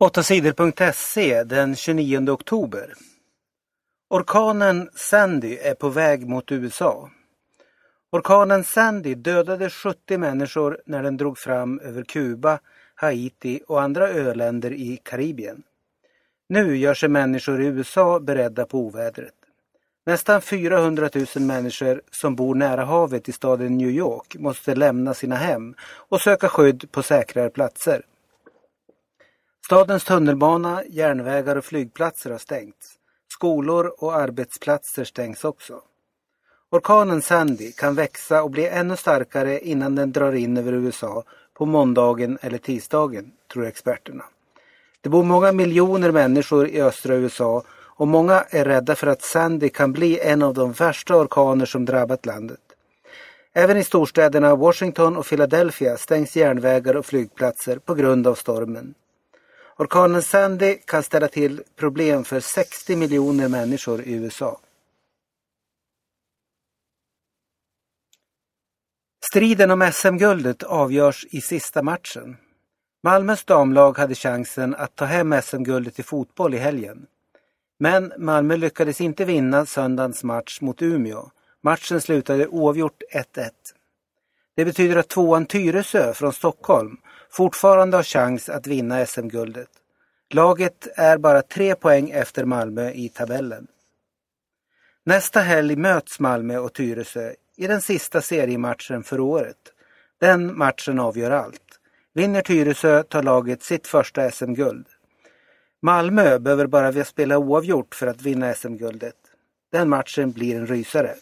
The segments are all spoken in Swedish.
8sidor.se den 29 oktober. Orkanen Sandy är på väg mot USA. Orkanen Sandy dödade 70 människor när den drog fram över Kuba, Haiti och andra öländer i Karibien. Nu gör sig människor i USA beredda på ovädret. Nästan 400 000 människor som bor nära havet i staden New York måste lämna sina hem och söka skydd på säkrare platser. Stadens tunnelbana, järnvägar och flygplatser har stängts. Skolor och arbetsplatser stängs också. Orkanen Sandy kan växa och bli ännu starkare innan den drar in över USA på måndagen eller tisdagen, tror experterna. Det bor många miljoner människor i östra USA och många är rädda för att Sandy kan bli en av de värsta orkaner som drabbat landet. Även i storstäderna Washington och Philadelphia stängs järnvägar och flygplatser på grund av stormen. Orkanen Sandy kan ställa till problem för 60 miljoner människor i USA. Striden om SM-guldet avgörs i sista matchen. Malmös damlag hade chansen att ta hem SM-guldet i fotboll i helgen. Men Malmö lyckades inte vinna söndagens match mot Umeå. Matchen slutade oavgjort 1-1. Det betyder att tvåan Tyresö från Stockholm fortfarande har chans att vinna SM-guldet. Laget är bara tre poäng efter Malmö i tabellen. Nästa helg möts Malmö och Tyresö i den sista seriematchen för året. Den matchen avgör allt. Vinner Tyresö tar laget sitt första SM-guld. Malmö behöver bara spela oavgjort för att vinna SM-guldet. Den matchen blir en rysare.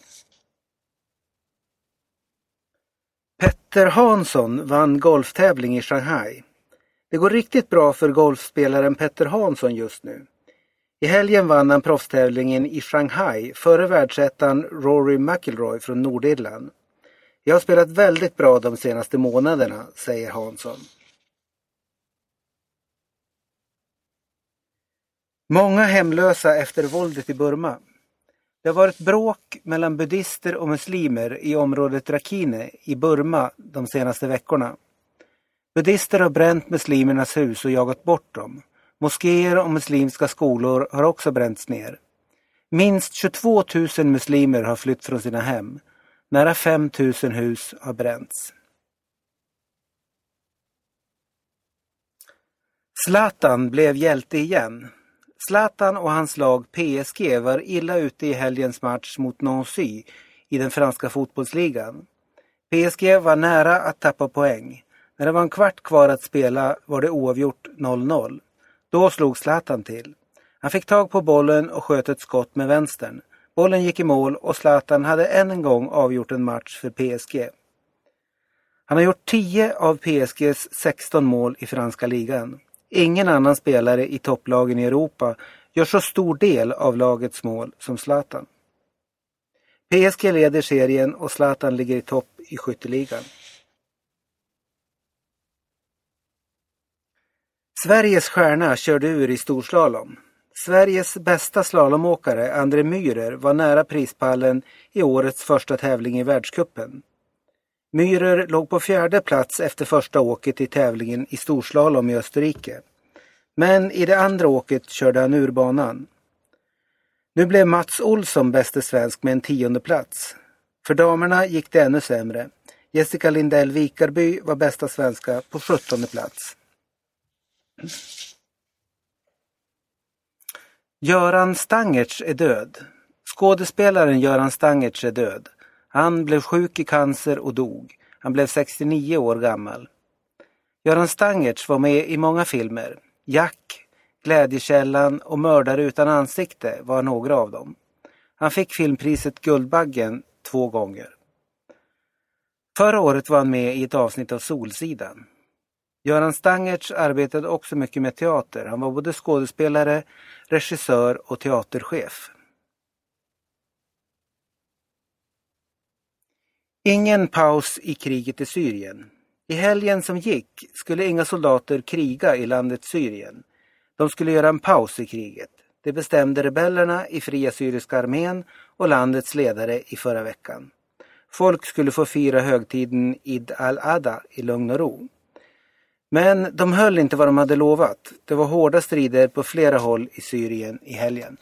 Petter Hansson vann golftävling i Shanghai. Det går riktigt bra för golfspelaren Petter Hansson just nu. I helgen vann han proffstävlingen i Shanghai före världsettan Rory McIlroy från Nordirland. Jag har spelat väldigt bra de senaste månaderna, säger Hansson. Många hemlösa efter våldet i Burma. Det har varit bråk mellan buddister och muslimer i området Rakhine i Burma de senaste veckorna. Buddister har bränt muslimernas hus och jagat bort dem. Moskéer och muslimska skolor har också bränts ner. Minst 22 000 muslimer har flytt från sina hem. Nära 5 000 hus har bränts. Zlatan blev hjälte igen. Zlatan och hans lag PSG var illa ute i helgens match mot Nancy i den franska fotbollsligan. PSG var nära att tappa poäng. När det var en kvart kvar att spela var det oavgjort 0-0. Då slog Zlatan till. Han fick tag på bollen och sköt ett skott med vänstern. Bollen gick i mål och Zlatan hade än en gång avgjort en match för PSG. Han har gjort 10 av PSGs 16 mål i franska ligan. Ingen annan spelare i topplagen i Europa gör så stor del av lagets mål som Zlatan. PSG leder serien och Zlatan ligger i topp i skytteligan. Sveriges stjärna körde ur i storslalom. Sveriges bästa slalomåkare, André Myhrer, var nära prispallen i årets första tävling i världskuppen. Myhrer låg på fjärde plats efter första åket i tävlingen i storslalom i Österrike. Men i det andra åket körde han ur banan. Nu blev Mats Olsson bäste svensk med en tionde plats. För damerna gick det ännu sämre. Jessica Lindell Vikarby var bästa svenska på sjuttonde plats. Göran Stangertz är död. Skådespelaren Göran Stangertz är död. Han blev sjuk i cancer och dog. Han blev 69 år gammal. Göran Stangertz var med i många filmer. Jack, Glädjekällan och Mördare utan ansikte var några av dem. Han fick filmpriset Guldbaggen två gånger. Förra året var han med i ett avsnitt av Solsidan. Göran Stangertz arbetade också mycket med teater. Han var både skådespelare, regissör och teaterchef. Ingen paus i kriget i Syrien. I helgen som gick skulle inga soldater kriga i landet Syrien. De skulle göra en paus i kriget. Det bestämde rebellerna i Fria Syriska armén och landets ledare i förra veckan. Folk skulle få fira högtiden Id al-Adha i lugn och ro. Men de höll inte vad de hade lovat. Det var hårda strider på flera håll i Syrien i helgen.